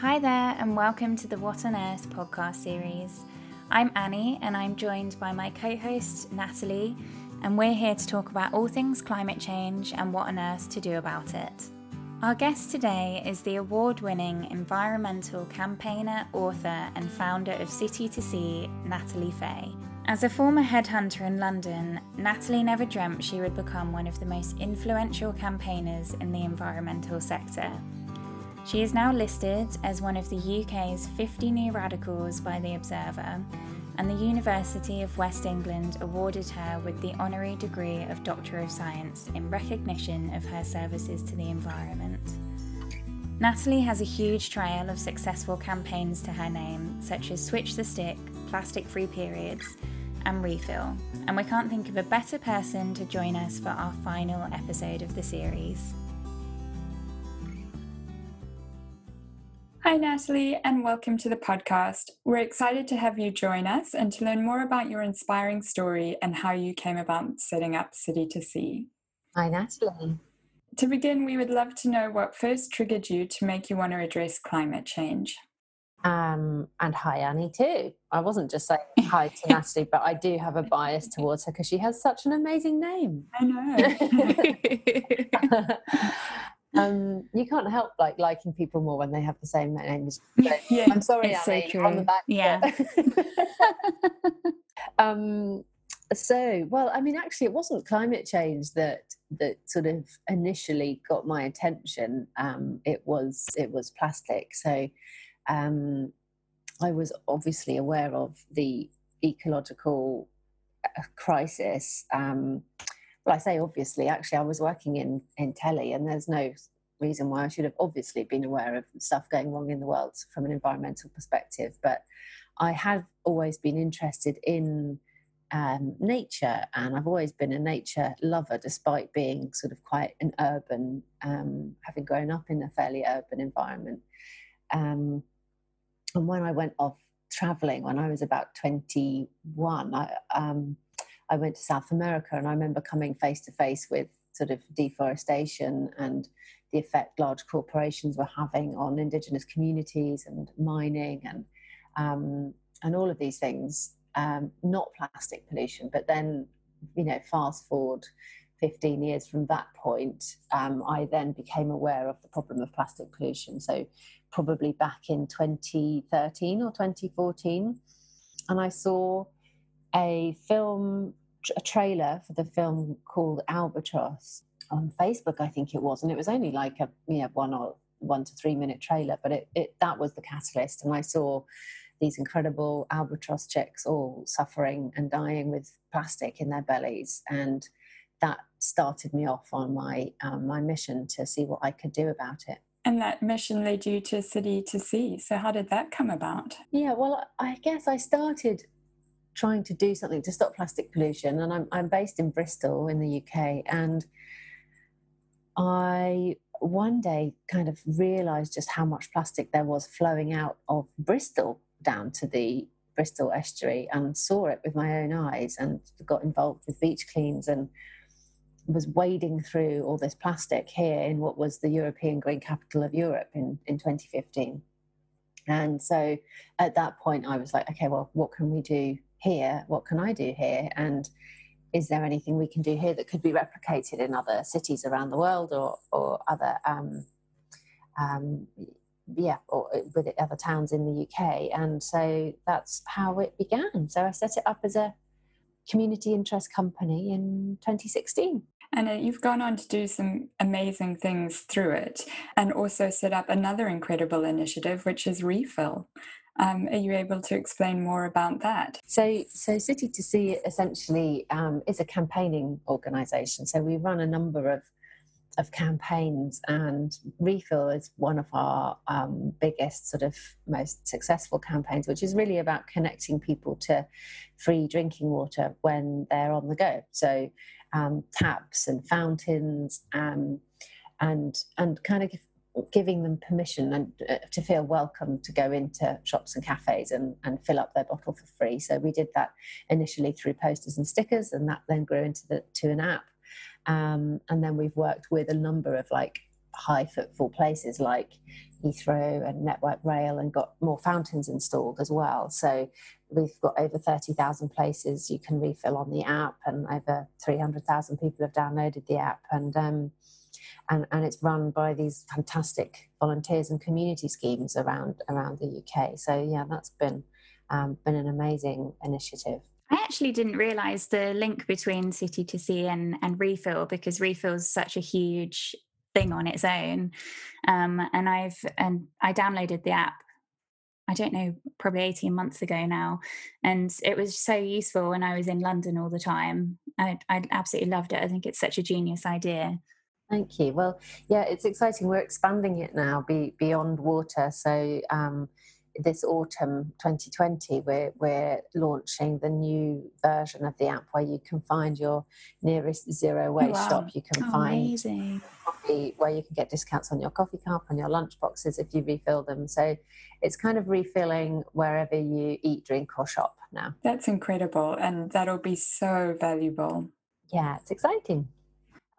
Hi there, and welcome to the What on Earth podcast series. I'm Annie, and I'm joined by my co host, Natalie, and we're here to talk about all things climate change and what on earth to do about it. Our guest today is the award winning environmental campaigner, author, and founder of City to Sea, Natalie Fee. As a former headhunter in London, Natalie never dreamt she would become one of the most influential campaigners in the environmental sector. She is now listed as one of the UK's 50 new radicals by The Observer, and the University of West England awarded her with the honorary degree of Doctor of Science in recognition of her services to the environment. Natalie has a huge trail of successful campaigns to her name, such as Switch the Stick, Plastic Free Periods, and refill, and we can't think of a better person to join us for our final episode of the series. Hi, Natalie, and welcome to the podcast. We're excited to have you join us and to learn more about your inspiring story and how you came about setting up City to Sea. Hi, Natalie. To begin, we would love to know what first triggered you to make you want to address climate change. Um, and hi, Annie, too. I wasn't just saying hi to Natalie, but I do have a bias towards her because she has such an amazing name. I know. um, you can't help like liking people more when they have the same name as yeah, I'm sorry, it's Annie, so on the back. Yeah. um, so, well, I mean, actually, it wasn't climate change that that sort of initially got my attention. Um, it was it was plastic. So, um, I was obviously aware of the ecological uh, crisis. Um, well, I say obviously. Actually, I was working in in telly, and there's no reason why I should have obviously been aware of stuff going wrong in the world from an environmental perspective. But I have always been interested in um, nature, and I've always been a nature lover, despite being sort of quite an urban, um, having grown up in a fairly urban environment. Um, and when I went off traveling when I was about 21, I, um, I went to South America, and I remember coming face to face with sort of deforestation and the effect large corporations were having on indigenous communities and mining and um, and all of these things. Um, not plastic pollution but then you know fast forward 15 years from that point um, i then became aware of the problem of plastic pollution. So probably back in 2013 or 2014 and i saw a film a trailer for the film called albatross on facebook i think it was and it was only like a you know one or one to three minute trailer but it, it that was the catalyst and i saw these incredible albatross chicks all suffering and dying with plastic in their bellies and that started me off on my um, my mission to see what i could do about it and that mission led you to City to Sea. So, how did that come about? yeah well i guess i started trying to do something to stop plastic pollution and i'm, I'm based in bristol in the uk and i one day kind of realized just how much plastic there was flowing out of bristol down to the Bristol estuary and saw it with my own eyes and got involved with beach cleans and was wading through all this plastic here in what was the European Green Capital of Europe in, in 2015. And so at that point, I was like, okay, well, what can we do here? What can I do here? And is there anything we can do here that could be replicated in other cities around the world or, or other um, um, yeah, or with other towns in the UK. And so that's how it began. So I set it up as a community interest company in 2016. And uh, you've gone on to do some amazing things through it and also set up another incredible initiative, which is Refill. Um, are you able to explain more about that? So, so City to Sea essentially um, is a campaigning organisation. So we run a number of of campaigns, and Refill is one of our um, biggest, sort of most successful campaigns, which is really about connecting people to free drinking water when they're on the go. So um, taps and fountains, um, and and kind of giving them permission and uh, to feel welcome to go into shops and cafes and, and fill up their bottle for free. So we did that initially through posters and stickers, and that then grew into the to an app. Um, and then we've worked with a number of like high footfall places like Heathrow and Network Rail and got more fountains installed as well. So we've got over 30,000 places you can refill on the app, and over 300,000 people have downloaded the app. And um, and, and it's run by these fantastic volunteers and community schemes around around the UK. So yeah, that's been um, been an amazing initiative. I actually didn't realise the link between City to Sea and, and Refill because Refill is such a huge thing on its own. Um, and I've and I downloaded the app. I don't know, probably 18 months ago now. And it was so useful when I was in London all the time. I, I absolutely loved it. I think it's such a genius idea. Thank you. Well, yeah, it's exciting. We're expanding it now be, beyond water. So um, this autumn 2020, we're, we're launching the new version of the app where you can find your nearest zero oh, waste wow. shop. You can oh, find amazing. coffee where you can get discounts on your coffee cup and your lunch boxes if you refill them. So it's kind of refilling wherever you eat, drink, or shop now. That's incredible. And that'll be so valuable. Yeah, it's exciting.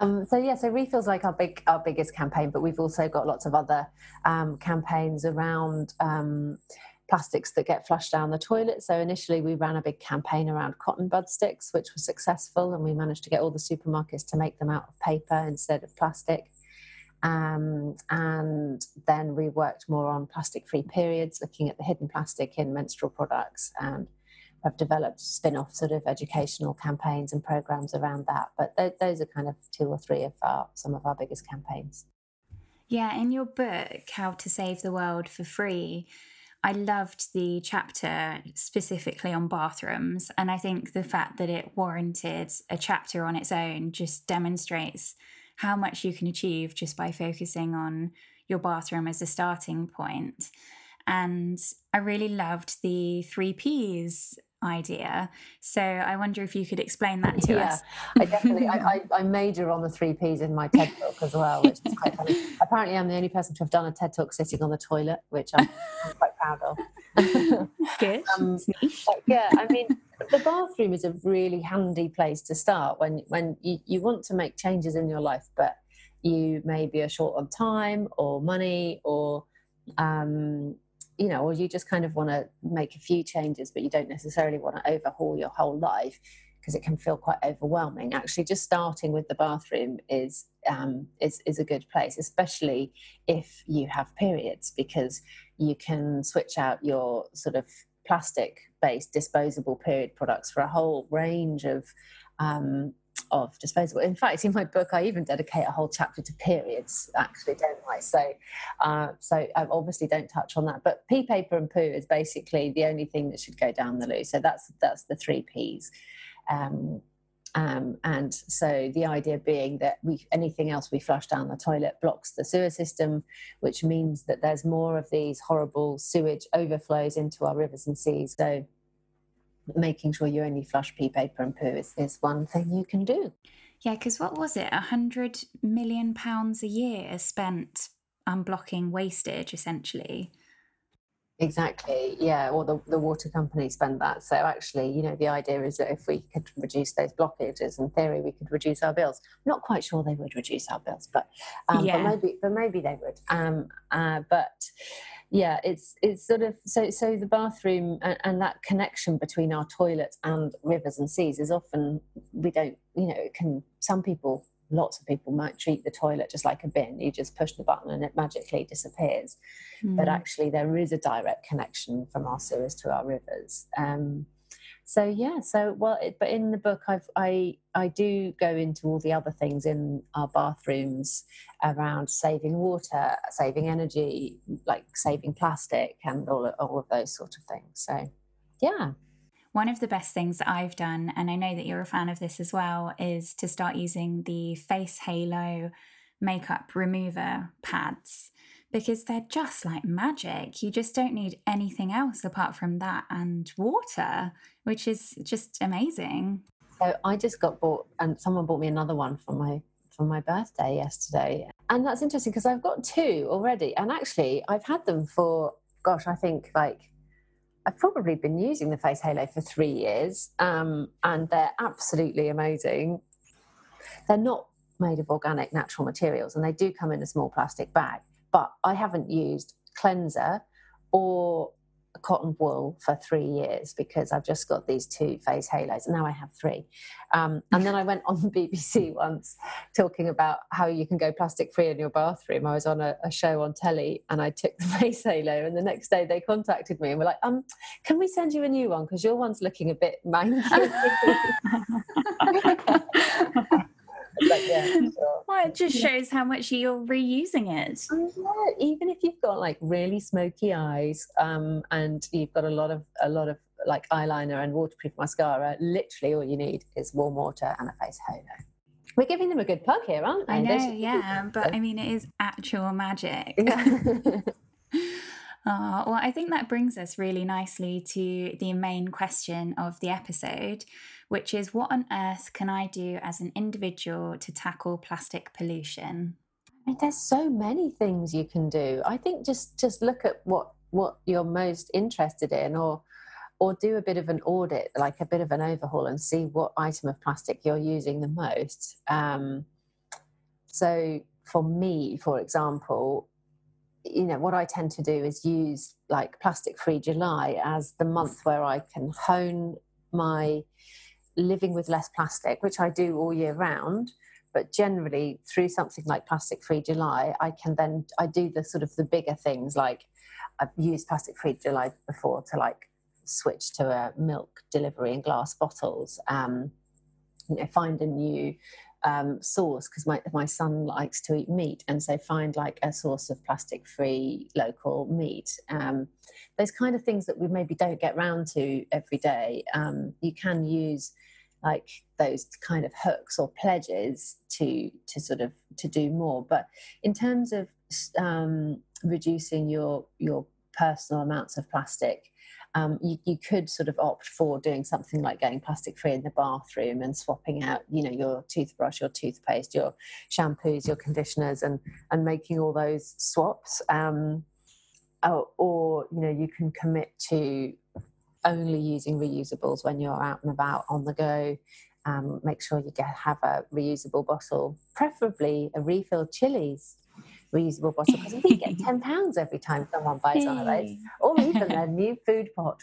Um, so yeah, so refills like our big our biggest campaign, but we've also got lots of other um, campaigns around um, plastics that get flushed down the toilet. So initially, we ran a big campaign around cotton bud sticks, which was successful, and we managed to get all the supermarkets to make them out of paper instead of plastic. Um, and then we worked more on plastic-free periods, looking at the hidden plastic in menstrual products and have developed spin-off sort of educational campaigns and programs around that. But th- those are kind of two or three of our some of our biggest campaigns. Yeah, in your book, How to Save the World for Free, I loved the chapter specifically on bathrooms. And I think the fact that it warranted a chapter on its own just demonstrates how much you can achieve just by focusing on your bathroom as a starting point. And I really loved the three P's idea. So I wonder if you could explain that to yeah, us. I definitely, I, I, I, major on the three Ps in my TED talk as well, which is quite funny. Apparently, I'm the only person to have done a TED talk sitting on the toilet, which I'm, I'm quite proud of. Good. um, yeah, I mean, the bathroom is a really handy place to start when when you, you want to make changes in your life, but you maybe are short on time or money or um, you know, or you just kind of want to make a few changes, but you don't necessarily want to overhaul your whole life because it can feel quite overwhelming. Actually, just starting with the bathroom is um, is is a good place, especially if you have periods, because you can switch out your sort of plastic based disposable period products for a whole range of um, of disposable. In fact, in my book, I even dedicate a whole chapter to periods, actually, don't I? So, uh, so I obviously don't touch on that. But pee paper and poo is basically the only thing that should go down the loo. So that's that's the three P's. Um, um, and so the idea being that we anything else we flush down the toilet blocks the sewer system, which means that there's more of these horrible sewage overflows into our rivers and seas. So making sure you only flush pee paper and poo is, is one thing you can do. Yeah, because what was it? A hundred million pounds a year is spent unblocking wastage, essentially. Exactly. Yeah. Or the, the water company spend that. So actually, you know, the idea is that if we could reduce those blockages, in theory, we could reduce our bills. I'm not quite sure they would reduce our bills, but um, yeah. but maybe but maybe they would. Um, uh, but yeah it's it's sort of so so the bathroom and, and, that connection between our toilets and rivers and seas is often we don't you know it can some people lots of people might treat the toilet just like a bin you just push the button and it magically disappears mm. but hmm. actually there is a direct connection from our sewers to our rivers um, so yeah so well it, but in the book I've, i i do go into all the other things in our bathrooms around saving water saving energy like saving plastic and all, all of those sort of things. So yeah. One of the best things that I've done, and I know that you're a fan of this as well, is to start using the face halo makeup remover pads because they're just like magic. You just don't need anything else apart from that and water, which is just amazing. So I just got bought, and someone bought me another one for my for my birthday yesterday, and that's interesting because I've got two already, and actually I've had them for gosh, I think like I've probably been using the Face Halo for three years, um, and they're absolutely amazing. They're not made of organic natural materials and they do come in a small plastic bag. But I haven't used cleanser or cotton wool for three years because I've just got these two face halos. And now I have three. Um, and then I went on the BBC once talking about how you can go plastic free in your bathroom. I was on a, a, show on telly and I took the face halo. And the next day they contacted me and were like, um, can we send you a new one? Because your one's looking a bit manky. But yeah, sure. well, it just shows how much you're reusing it. Yeah, even if you've got like really smoky eyes, um, and you've got a lot of a lot of like eyeliner and waterproof mascara, literally all you need is warm water and a face halo. We're giving them a good plug here, aren't we? I know, yeah, but I mean, it is actual magic. Uh, well, I think that brings us really nicely to the main question of the episode, which is what on earth can I do as an individual to tackle plastic pollution? There's so many things you can do. I think just just look at what what you're most interested in, or or do a bit of an audit, like a bit of an overhaul, and see what item of plastic you're using the most. Um, so for me, for example, you know what I tend to do is use like plastic free July as the month where I can hone my living with less plastic, which I do all year round. But generally, through something like Plastic Free July, I can then I do the sort of the bigger things like I've used Plastic Free July before to like switch to a milk delivery in glass bottles. Um, you know, find a new um, source because my my son likes to eat meat, and so find like a source of plastic free local meat. Um, those kind of things that we maybe don't get round to every day. Um, you can use like those kind of hooks or pledges to to sort of to do more. But in terms of um, reducing your your personal amounts of plastic um, you, you could sort of opt for doing something like getting plastic free in the bathroom and swapping out you know your toothbrush your toothpaste your shampoos your conditioners and and making all those swaps. Um, or, or you know you can commit to only using reusables when you're out and about on the go. Um, make sure you get have a reusable bottle, preferably a refilled Chilly's reusable bottle because we get ten pounds every time someone buys one of those, or even a new food pot.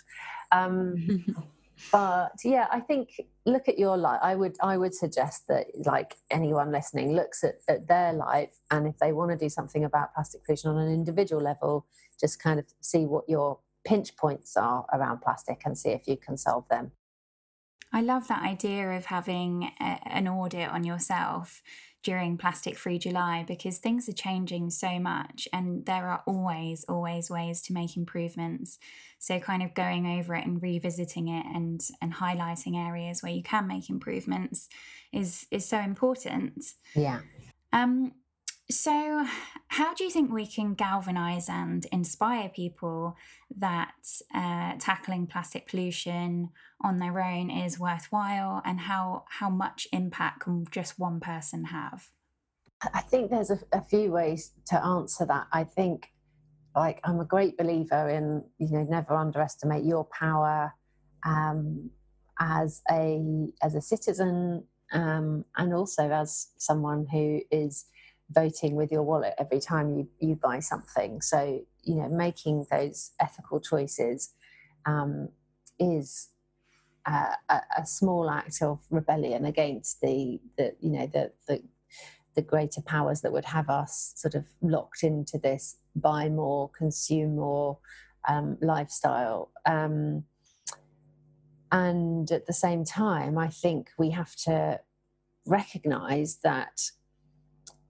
Um, but yeah, I think look at your life. I would I would suggest that like anyone listening looks at, at their life, and if they want to do something about plastic pollution on an individual level, just kind of see what your pinch points are around plastic and see if you can solve them. I love that idea of having a, an audit on yourself during Plastic Free July because things are changing so much and there are always, always ways to make improvements. So, kind of going over it and revisiting it and, and highlighting areas where you can make improvements is, is so important. Yeah. Um, so, how do you think we can galvanize and inspire people that uh, tackling plastic pollution on their own is worthwhile, and how how much impact can just one person have? I think there's a, a few ways to answer that. I think, like, I'm a great believer in you know never underestimate your power um, as a as a citizen um, and also as someone who is voting with your wallet every time you, you buy something. So, you know, making those ethical choices um, is uh, a, a, small act of rebellion against the, the you know, the, the, the greater powers that would have us sort of locked into this buy more, consume more um, lifestyle. Um, and at the same time, I think we have to recognize that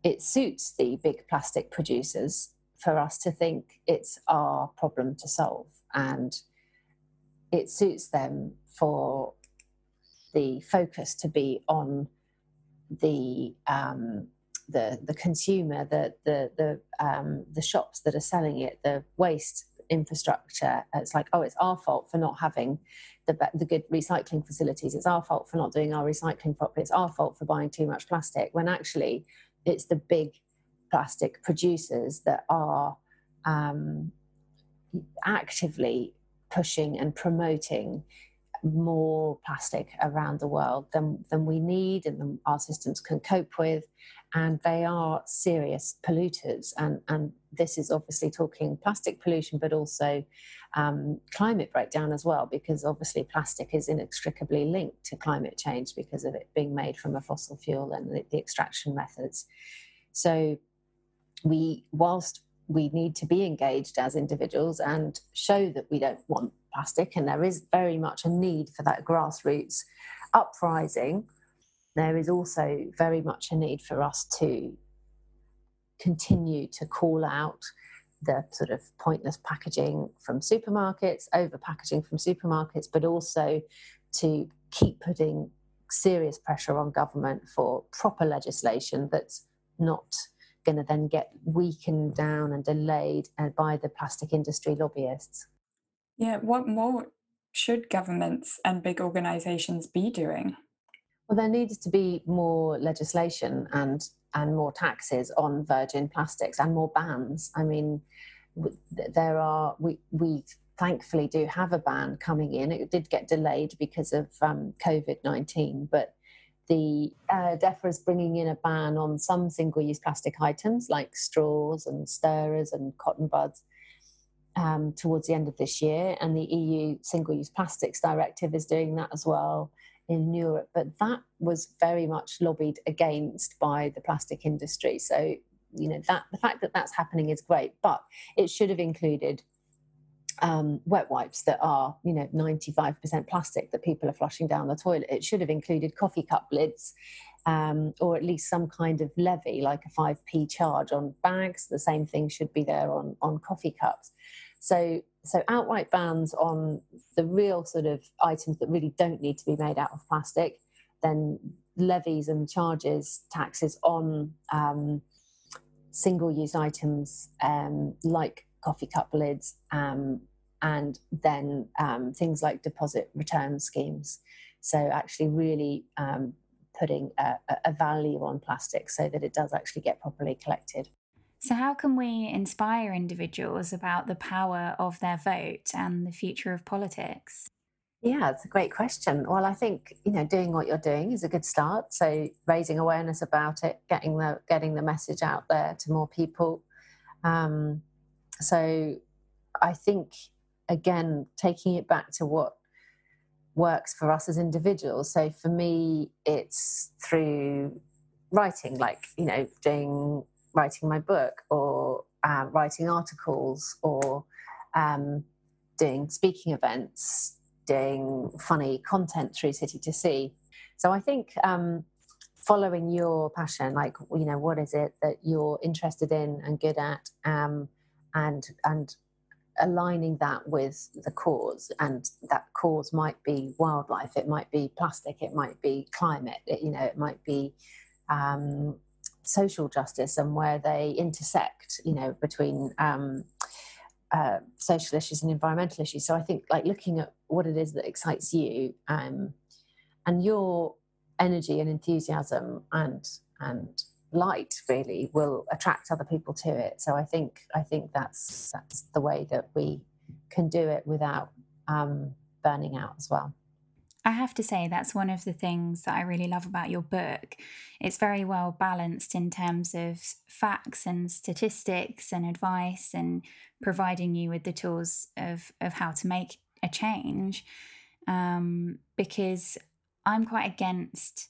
it suits the big plastic producers for us to think it's our problem to solve and it suits them for the focus to be on the um, the the consumer, the the the um, the shops that are selling it, the waste infrastructure. It's like, oh, it's our fault for not having the the good recycling facilities. It's our fault for not doing our recycling properly. It's our fault for buying too much plastic. When actually, it's the big plastic producers that are um, actively pushing and promoting more plastic around the world than, than we need and our systems can cope with. And they are serious polluters. And, and this is obviously talking plastic pollution, but also um, climate breakdown as well, because obviously plastic is inextricably linked to climate change because of it being made from a fossil fuel and the, the extraction methods. So, we, whilst we need to be engaged as individuals and show that we don't want plastic, and there is very much a need for that grassroots uprising. There is also very much a need for us to continue to call out the sort of pointless packaging from supermarkets, over packaging from supermarkets, but also to keep putting serious pressure on government for proper legislation that's not going to then get weakened down and delayed uh, by the plastic industry lobbyists. Yeah, what more should governments and big organizations be doing? Well, there needs to be more legislation and and more taxes on virgin plastics and more bans. I mean, there are we we thankfully do have a ban coming in. It did get delayed because of um, COVID nineteen, but the uh, DEFRA is bringing in a ban on some single-use plastic items like straws and stirrers and cotton buds um, towards the end of this year, and the EU Single-Use Plastics Directive is doing that as well in Europe. But that was very much lobbied against by the plastic industry. So you know that the fact that that's happening is great, but it should have included um, wet wipes that are, you know, 95% plastic that people are flushing down the toilet. It should have included coffee cup lids um, or at least some kind of levy, like a 5p charge on bags. The same thing should be there on, on coffee cups. So, so outright bans on the real sort of items that really don't need to be made out of plastic, then levies and charges, taxes on um, single use items um, like coffee cup lids, um, and then um, things like deposit return schemes. So, actually, really um, putting a, a value on plastic so that it does actually get properly collected. So, how can we inspire individuals about the power of their vote and the future of politics? Yeah, it's a great question. Well, I think you know doing what you're doing is a good start. So raising awareness about it, getting the getting the message out there to more people, um, so I think, again, taking it back to what works for us as individuals. So for me, it's through writing, like, you know, doing writing my book or um, writing articles or um, doing speaking events, doing funny content through City to Sea. So I think um, following your passion, like, you know, what is it that you're interested in and good at? Um, and and aligning that with the cause and that cause might be wildlife it might be plastic it might be climate it, you know it might be um, social justice and where they intersect you know between um, uh, social issues and environmental issues. So i think like looking at what it is that excites you um, and your energy and enthusiasm and and light really will attract other people to it. So i think i think that's that's the way that we can do it without um, burning out as well I have to say, that's one of the things that I really love about your book. It's very well balanced in terms of facts and statistics and advice and providing you with the tools of, of how to make a change. Um, because I'm quite against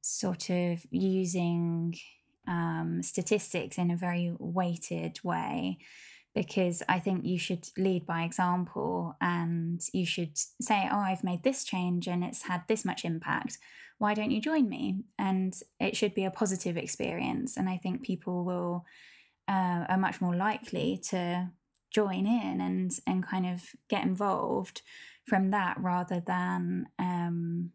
sort of using um, statistics in a very weighted way because I think you should lead by example and you should say, Oh, I've made this change and it's had this much impact. Why don't you join me? And it should be a positive experience. And I think people will uh, are much more likely to join in and and kind of get involved from that rather than um,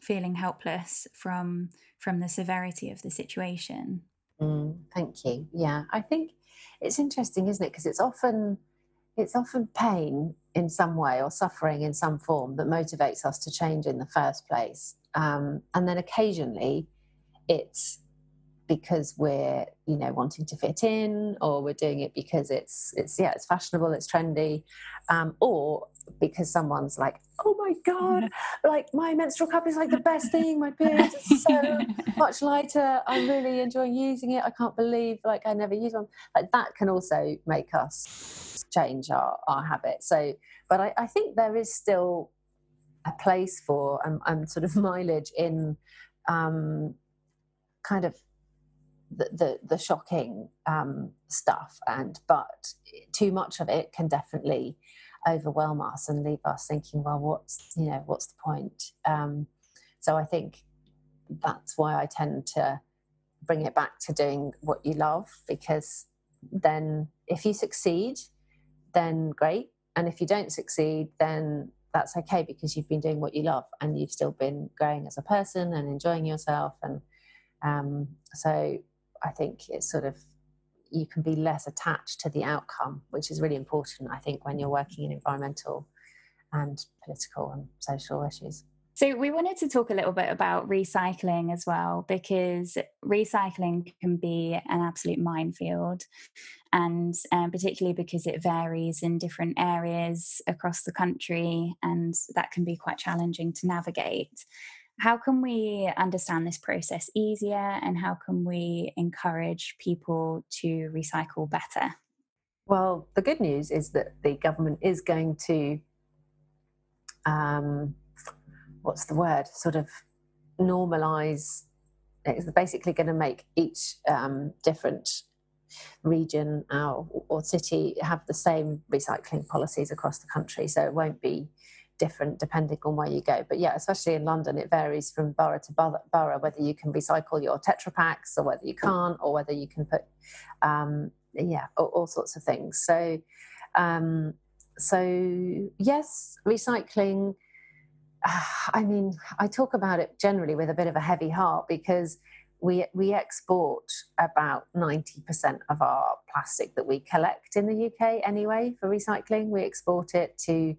feeling helpless from from the severity of the situation. Mm, thank you. Yeah, I think it's interesting, isn't it? Because it's often it's often pain in some way or suffering in some form that motivates us to change in the first place, um, and then occasionally it's because we're you know wanting to fit in or we're doing it because it's it's yeah it's fashionable it's trendy um, or because someone's like oh my god like my menstrual cup is like the best thing my period is so much lighter i'm really enjoying using it i can't believe like i never use one. Like that can also make us change our, our habits so but I, I think there is still a place for and, and sort of mileage in um, kind of the, the, shocking um, stuff and but too much of it can definitely overwhelm us and leave us thinking well what's you know what's the point? Um, so i think that's why i tend to bring it back to doing what you love because then if you succeed then great and if you don't succeed then that's okay because you've been doing what you love and you've still been growing as a person and enjoying yourself and um, so I think it's sort of you can be less attached to the outcome, which is really important, I think, when you're working in environmental and political and social issues. So, we wanted to talk a little bit about recycling as well, because recycling can be an absolute minefield, and um, particularly because it varies in different areas across the country, and that can be quite challenging to navigate. How can we understand this process easier and how can we encourage people to recycle better? Well, the good news is that the government is going to, um, what's the word, sort of normalize, it's basically going to make each um, different region or, or city have the same recycling policies across the country. So it won't be different depending on where you go. But yeah, especially in London, it varies from borough to borough whether you can recycle your Tetra Paks or whether you can't, or whether you can put, um, yeah, all, all, sorts of things. So, um, so yes, recycling. I mean, I talk about it generally with a bit of a heavy heart because we we export about 90% of our plastic that we collect in the UK anyway for recycling. We export it to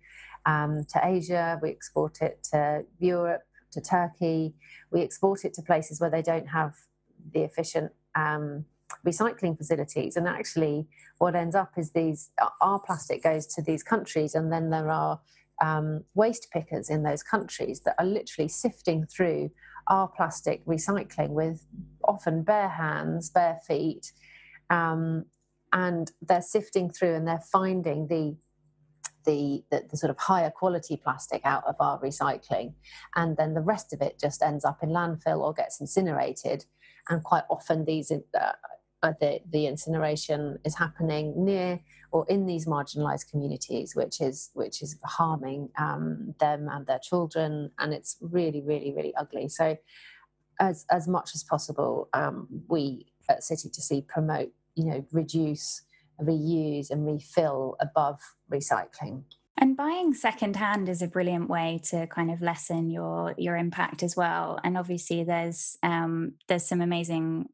um, to Asia, we export it to Europe, to Turkey. We export it to places where they don't have the efficient um, recycling facilities. And actually, what ends up is these our plastic goes to these countries, and then there are um, waste pickers in those countries that are literally sifting through our plastic recycling with often bare hands, bare feet, um, and they're sifting through and they're finding the the, the, the, sort of higher quality plastic out of our recycling. And then the rest of it just ends up in landfill or gets incinerated. And quite often, these uh, uh, the, the incineration is happening near or in these marginalized communities, which is which is harming um, them and their children, and it's really, really, really ugly. So, as as much as possible, um, we at City to Sea promote, you know, reduce reuse and refill above recycling. And buying secondhand is a brilliant way to kind of lessen your your impact as well. And obviously, there's um, there's some amazing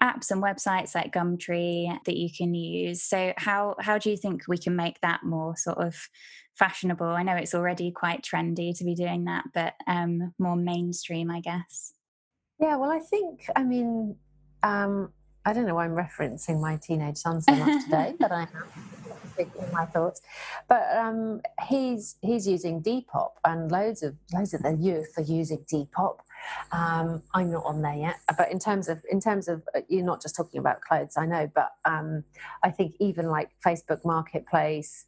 apps and websites like Gumtree that you can use. So how how do you think we can make that more sort of fashionable? I know it's already quite trendy to be doing that, but um, more mainstream, I guess. Yeah, well, I think I mean um, I don't know why I'm referencing my teenage son so much today, but I am my thoughts. But um, he's he's using Depop, and loads of loads of the youth are using Depop. Um, I'm not on there yet, but in terms of in terms of uh, you're not just talking about clothes, I know, but um, I think even like Facebook Marketplace,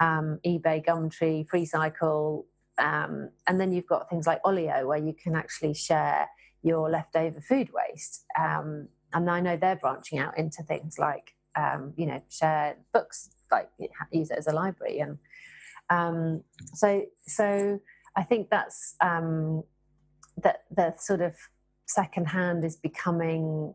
um, eBay, Gumtree, FreeCycle, um, and then you've got things like Olio where you can actually share your leftover food waste. Um, and I know they're branching out into things like um, you know share books, like use it as a library, and um, so so I think that's um, that the sort of secondhand is becoming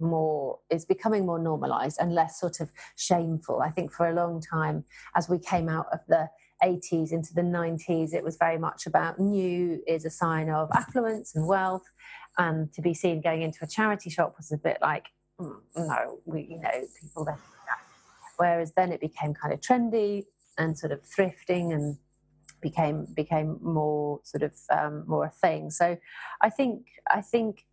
more is becoming more normalized and less sort of shameful. I think for a long time as we came out of the 80s into the 90s it was very much about new is a sign of affluence and wealth and to be seen going into a charity shop was a bit like mm, no we you know people that. Whereas then it became kind of trendy and sort of thrifting and became became more sort of um, more a thing. So i think i think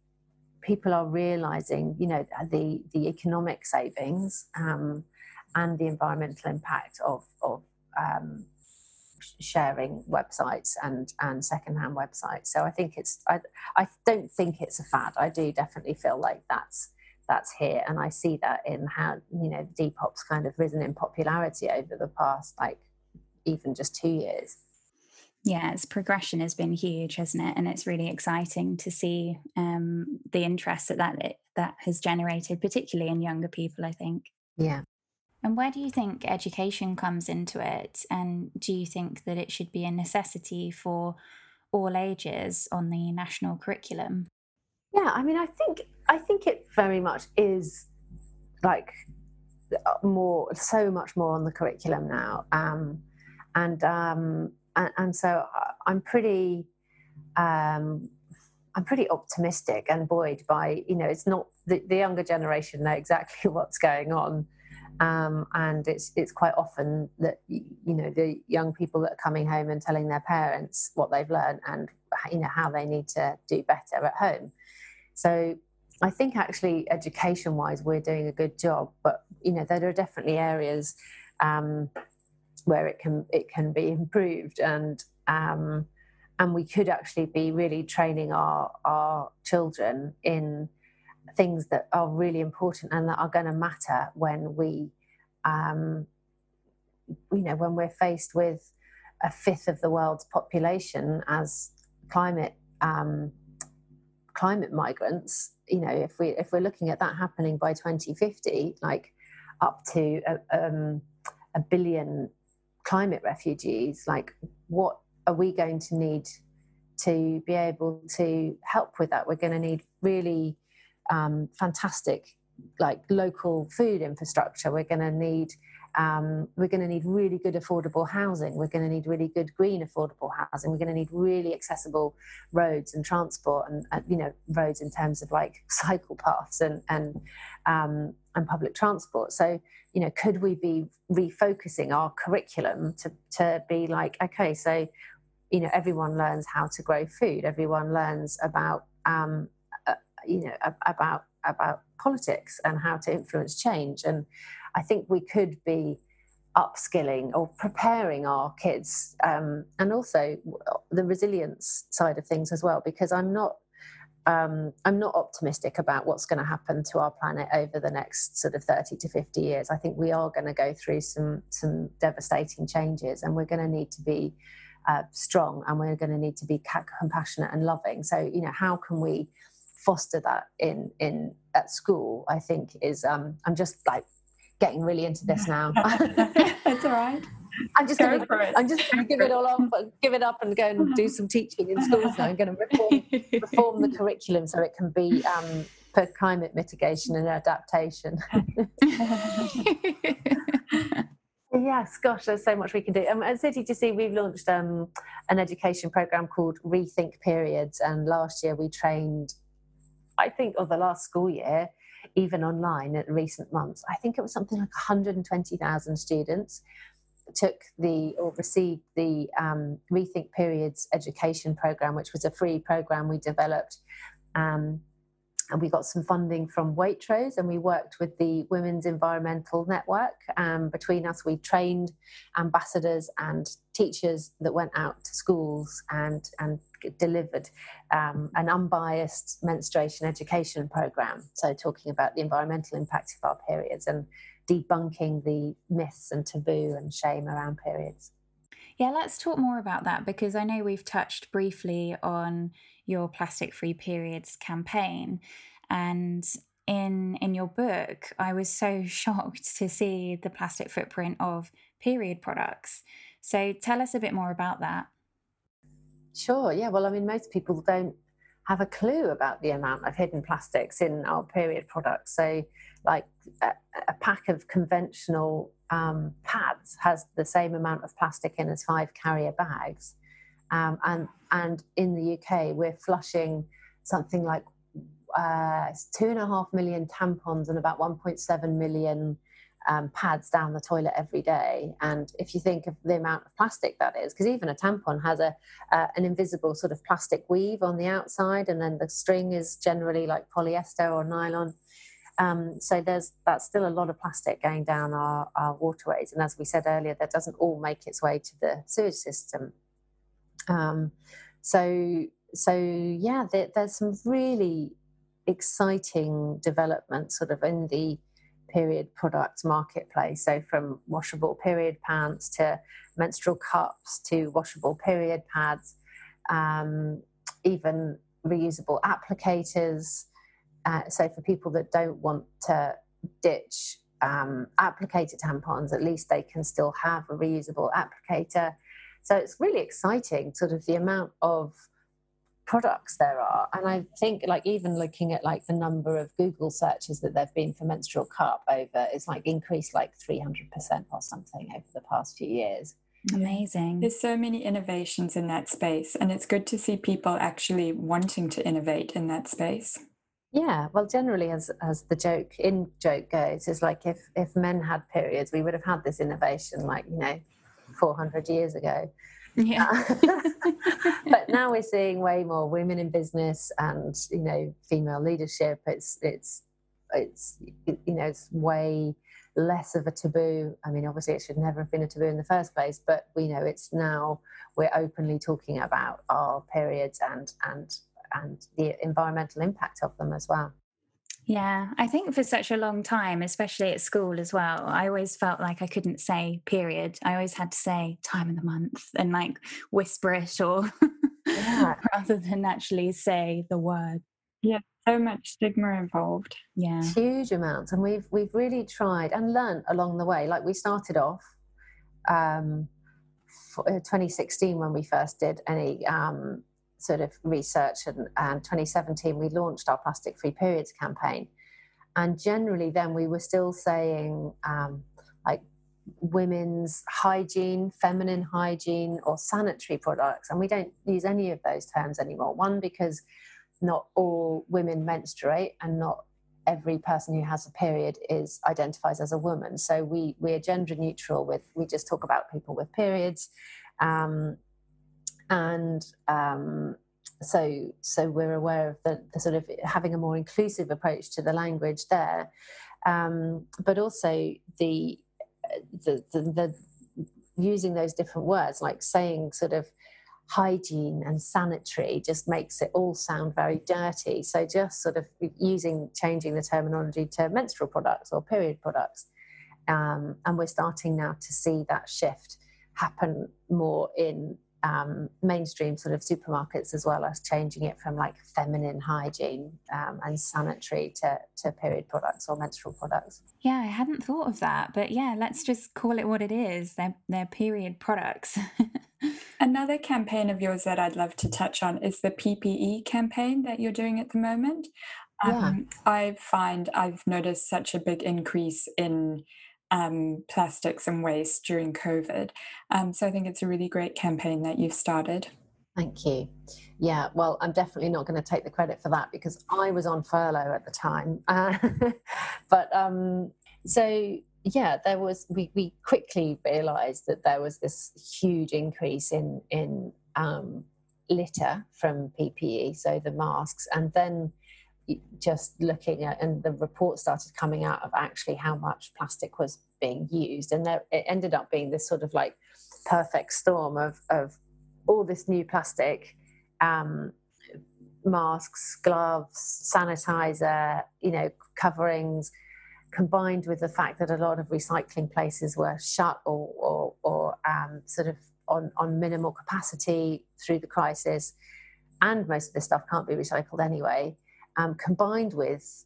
people are realizing, you know, the the economic savings um, and the environmental impact of of um, sharing websites and and secondhand websites. So I think it's I I don't think it's a fad. I do definitely feel like that's that's here, and I see that in how you know Depop's kind of risen in popularity over the past like even just two years. Yeah, its progression has been huge, hasn't it? And it's really exciting to see um, the interest that that, it, that has generated, particularly in younger people. I think. Yeah. And where do you think education comes into it? And do you think that it should be a necessity for all ages on the national curriculum? Yeah, I mean, I think I think it very much is like uh, more, so much more on the curriculum now, um, and, um, and and so I'm pretty. Um, I'm pretty optimistic and buoyed by you know it's not the, the younger generation know exactly what's going on um, and it's it's quite often that you know the young people that are coming home and telling their parents what they've learned and you know how they need to do better at home. So I think actually education wise we're doing a good job, but you know there are definitely areas um, where it can it can be improved and um, and we could actually be really training our our children in things that are really important and that are going to matter when we, um, you know, when we're faced with a fifth of the world's population as climate um, climate migrants. You know, if we if we're looking at that happening by 2050, like up to a, um, a billion climate refugees, like what are we going to need to be able to help with that? We're going to need really um, fantastic like local food infrastructure. We're going to need um, we're going to need really good affordable housing. We're going to need really good green affordable housing. We're going to need really accessible roads and transport, and, and you know roads in terms of like cycle paths and and um, and public transport. So you know, could we be refocusing our curriculum to to be like okay, so you know everyone learns how to grow food. Everyone learns about um, you know about about politics and how to influence change and i think we could be upskilling or preparing our kids um, and also the resilience side of things as well because i'm not um, I'm not optimistic about what's going to happen to our planet over the next sort of 30 to 50 years. I think we are going to go through some some devastating changes, and we're going to need to be uh, strong, and we're going to need to be compassionate and loving. So, you know, how can we foster that in in at school i think is um i'm just like getting really into this now that's all right I'm just going to I'm just going to give it all up, give it up, and go and do some teaching in schools now. I'm going to reform, reform the curriculum so it can be um, for climate mitigation and adaptation. yes, gosh, there's so much we can do. Um, at City to Sea, we've launched um, an education program called Rethink Periods, and last year we trained I think, of the last school year, even online in recent months, I think it was something like 120,000 students took the or received the um, Rethink Periods education program, which was a free program we developed. Um, and we got some funding from Waitrose and we worked with the Women's Environmental Network. Um, between us, we trained ambassadors and teachers that went out to schools and, and delivered um, an unbiased menstruation education program. So, talking about the environmental impact of our periods and debunking the myths and taboo and shame around periods. Yeah, let's talk more about that because I know we've touched briefly on your plastic free periods campaign and in in your book I was so shocked to see the plastic footprint of period products. So tell us a bit more about that. Sure. Yeah. Well, I mean, most people don't have a clue about the amount of hidden plastics in our period products. So, like a, a pack of conventional um, pads has the same amount of plastic in as five carrier bags. Um, and and in the UK, we're flushing something like uh, two and a half million tampons and about 1.7 million um, pads down the toilet every day. And if you think of the amount of plastic that is, because even a tampon has a uh, an invisible sort of plastic weave on the outside, and then the string is generally like polyester or nylon. Um, so there's that's still a lot of plastic going down our, our waterways, and as we said earlier, that doesn't all make its way to the sewage system. Um, so so yeah, there, there's some really exciting developments sort of in the period product marketplace. So, from washable period pants to menstrual cups to washable period pads, um, even reusable applicators. Uh, so, for people that don't want to ditch um, applicator tampons, at least they can still have a reusable applicator. So, it's really exciting, sort of the amount of products there are. And i think like even looking at like the number of google searches that there've been for menstrual cup over it's like increased like 300% or something over the past few years. Amazing. There's so many innovations in that space and it's good to see people actually wanting to innovate in that space. Yeah well generally as as the joke in joke goes is like if if men had periods we would have had this innovation like you know 400 years ago yeah. Uh, but now we're seeing way more women in business and you know female leadership. It's it's it's you know it's way less of a taboo. I mean, obviously, it should never have been a taboo in the first place, but we know it's now we're openly talking about our periods and and and the environmental impact of them as well. Yeah, I think for such a long time, especially at school as well, I always felt like I couldn't say period. I always had to say time of the month and like whisper it or yeah. rather than actually say the word. Yeah, so much stigma involved. Yeah. Huge amounts. And we've we've really tried and learned along the way. Like we started off um uh, 2016 when we first did any um sort of research and, and 2017 we launched our plastic free periods campaign. And generally then we were still saying um, like women's hygiene feminine hygiene or sanitary products. And we don't use any of those terms anymore. One because not all women menstruate and not every person who has a period is identifies as a woman. So we we are gender neutral with we just talk about people with periods. Um, and um, so so we're aware of the, the, sort of having a more inclusive approach to the language there, um, but also the, the the, the using those different words like saying sort of hygiene and sanitary just makes it all sound very dirty. So just sort of using changing the terminology to menstrual products or period products, um, and we're starting now to see that shift happen more in um, mainstream sort of supermarkets as well as changing it from like feminine hygiene um, and sanitary to, to period products or menstrual products. Yeah, I hadn't thought of that, but yeah, let's just call it what it is. They're, they're period products. Another campaign of yours that I'd love to touch on is the PPE campaign that you're doing at the moment. Um, yeah. I find I've noticed such a big increase in um, plastics and waste during COVID. Um, so I think it's a really great campaign that you've started. Thank you. Yeah, well, I'm definitely not going to take the credit for that because I was on furlough at the time. Uh, but um, so, yeah, there was, we, we quickly realized that there was this huge increase in, in um, litter from PPE, so the masks. And then just looking at, and the report started coming out of actually how much plastic was being used, and there, it ended up being this sort of like perfect storm of of all this new plastic, um, masks, gloves, sanitizer, you know, coverings, combined with the fact that a lot of recycling places were shut or or, or um, sort of on on minimal capacity through the crisis, and most of this stuff can't be recycled anyway um, combined with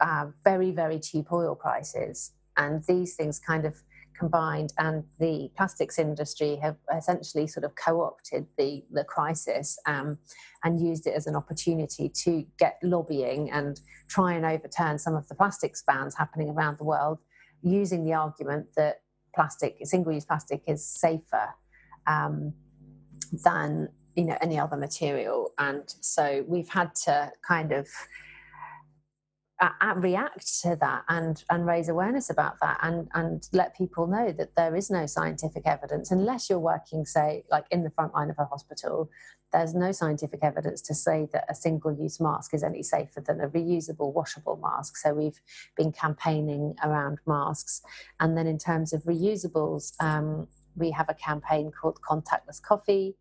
uh, very, very cheap oil prices. And these things kind of combined, and the plastics industry have essentially sort of co opted the, the crisis um, and used it as an opportunity to get lobbying and try and overturn some of the plastics bans happening around the world, using the argument that plastic, single use plastic, is safer. Um, than you know any other material. And so we've had to kind of uh, react to that and and raise awareness about that and and let people know that there is no scientific evidence unless you're working say like in the front line of a hospital there's no scientific evidence to say that a single use mask is any safer than a reusable washable mask. So we've been campaigning around masks. And then in terms of reusables um, we have a campaign called contactless coffee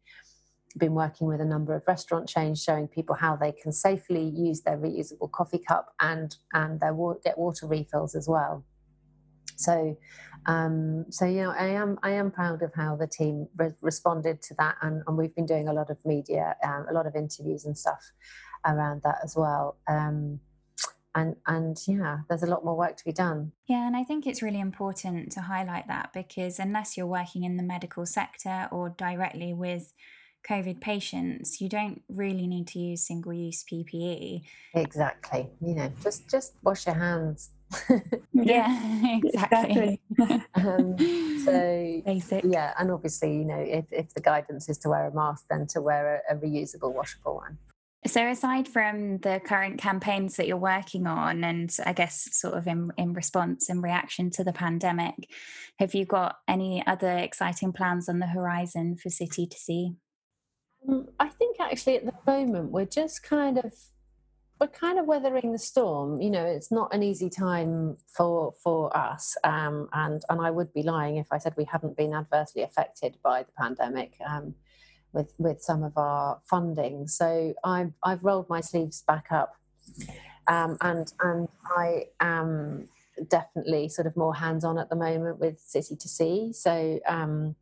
been working with a number of restaurant chains showing people how they can safely use their reusable coffee cup and and their get water refills as well. So um, so you know i am i am proud of how the team re- responded to that and, and, we've been doing a lot of media um, a lot of interviews and stuff around that as well. Um, and and yeah there's a lot more work to be done. Yeah and i think it's really important to highlight that because unless you're working in the medical sector or directly with COVID patients, you don't really need to use single use PPE. Exactly. You know, just just wash your hands. yeah, exactly. um, so basic. Yeah, and obviously, you know, if, if the guidance is to wear a mask, then to wear a, a reusable, washable one. So, aside from the current campaigns that you're working on, and I guess sort of in, in response and reaction to the pandemic, have you got any other exciting plans on the horizon for City to Sea? Um, I think actually at the moment we're just kind of we're kind of weathering the storm. You know, it's not an easy time for for us, um, and and I would be lying if I said we haven't been adversely affected by the pandemic um, with with some of our funding. So I've I've rolled my sleeves back up, um, and and I am definitely sort of more hands on at the moment with City to Sea. So um,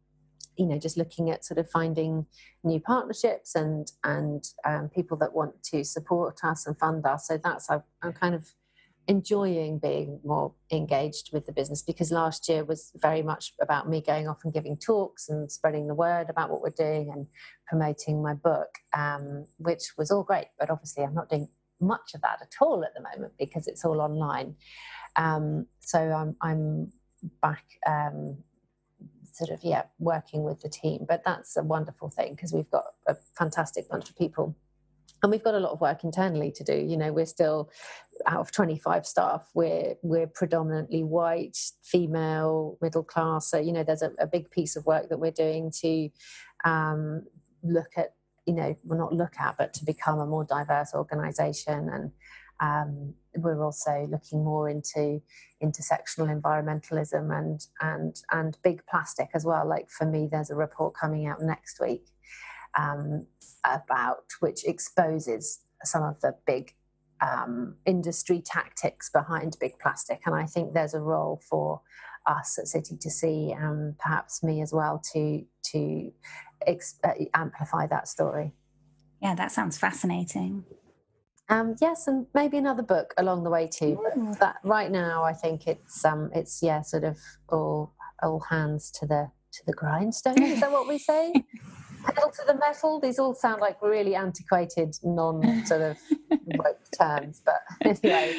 you know just looking at sort of finding new partnerships and and um, people that want to support us and fund us. So that's I, i'm kind of enjoying being more engaged with the business because last year was very much about me going off and giving talks and spreading the word about what we're doing and promoting my book um, which was all great. But obviously i'm not doing much of that at all at the moment because it's all online. Um, so i'm i'm back um, sort of yeah working with the team. But that's a wonderful thing because we've got a fantastic bunch of people. And we've got a lot of work internally to do. You know we're still out of 25 staff we're we're predominantly white female middle class. So you know there's a, a big piece of work that we're doing to um, look at you know well not look at but to become a more diverse organization and um, we're also looking more into intersectional environmentalism and and and big plastic as well. Like for me, there's a report coming out next week um, about which exposes some of the big um, industry tactics behind big plastic, and I think there's a role for us at City to Sea, and perhaps me as well, to to ex- uh, amplify that story. Yeah, that sounds fascinating. Um, yes, and maybe another book along the way too. But that, right now, I think it's um, it's yeah, sort of all all hands to the to the grindstone. Is that what we say? Pedal to the metal. These all sound like really antiquated, non sort of terms, but anyway.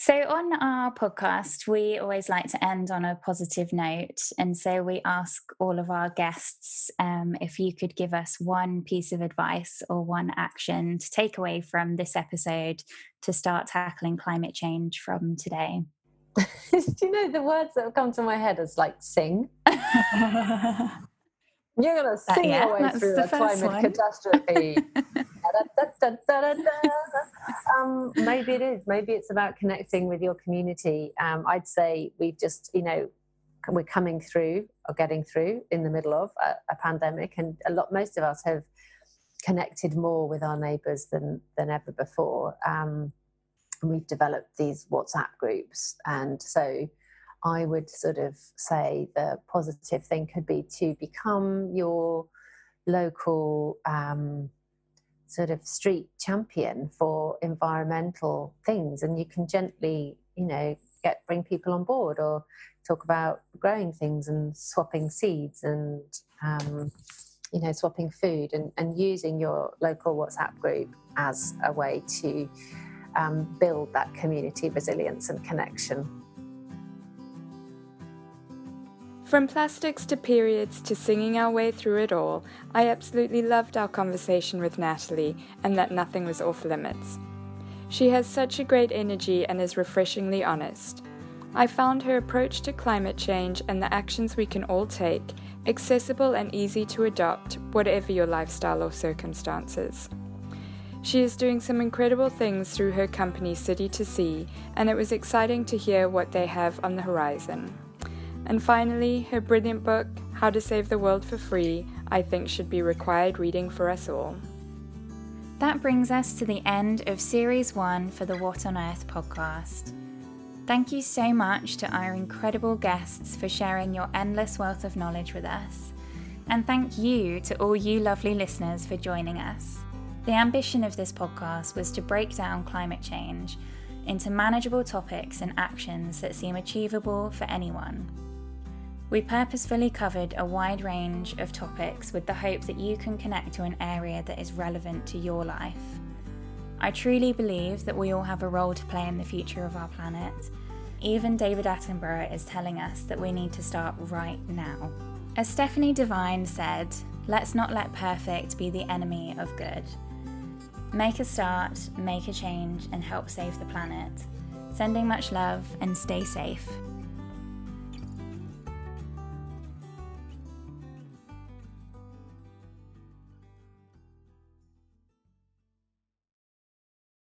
So, on our podcast, we always like to end on a positive note. And so, we ask all of our guests um, if you could give us one piece of advice or one action to take away from this episode to start tackling climate change from today. Do you know the words that have come to my head is like sing? You're going to sing yeah, your way through a climate one. catastrophe. um, maybe it is. Maybe it's about connecting with your community. Um, I'd say we've just, you know, we're coming through or getting through in the middle of a, a pandemic, and a lot, most of us have connected more with our neighbours than than ever before. Um, and we've developed these WhatsApp groups, and so I would sort of say the positive thing could be to become your local um, sort of street champion for environmental things, and you can gently, you know, get bring people on board or talk about growing things and swapping seeds and um, you know swapping food and, and using your local WhatsApp group as a way to um, build that community resilience and connection. From plastics to periods to singing our way through it all, I absolutely loved our conversation with Natalie and that nothing was off limits. She has such a great energy and is refreshingly honest. I found her approach to climate change and the actions we can all take accessible and easy to adopt, whatever your lifestyle or circumstances. She is doing some incredible things through her company City to Sea, and it was exciting to hear what they have on the horizon. And finally, her brilliant book, How to Save the World for Free, I think should be required reading for us all. That brings us to the end of Series 1 for the What on Earth podcast. Thank you so much to our incredible guests for sharing your endless wealth of knowledge with us. And thank you to all you lovely listeners for joining us. The ambition of this podcast was to break down climate change into manageable topics and actions that seem achievable for anyone. We purposefully covered a wide range of topics with the hope that you can connect to an area that is relevant to your life. I truly believe that we all have a role to play in the future of our planet. Even David Attenborough is telling us that we need to start right now. As Stephanie Devine said, let's not let perfect be the enemy of good. Make a start, make a change, and help save the planet. Sending much love and stay safe.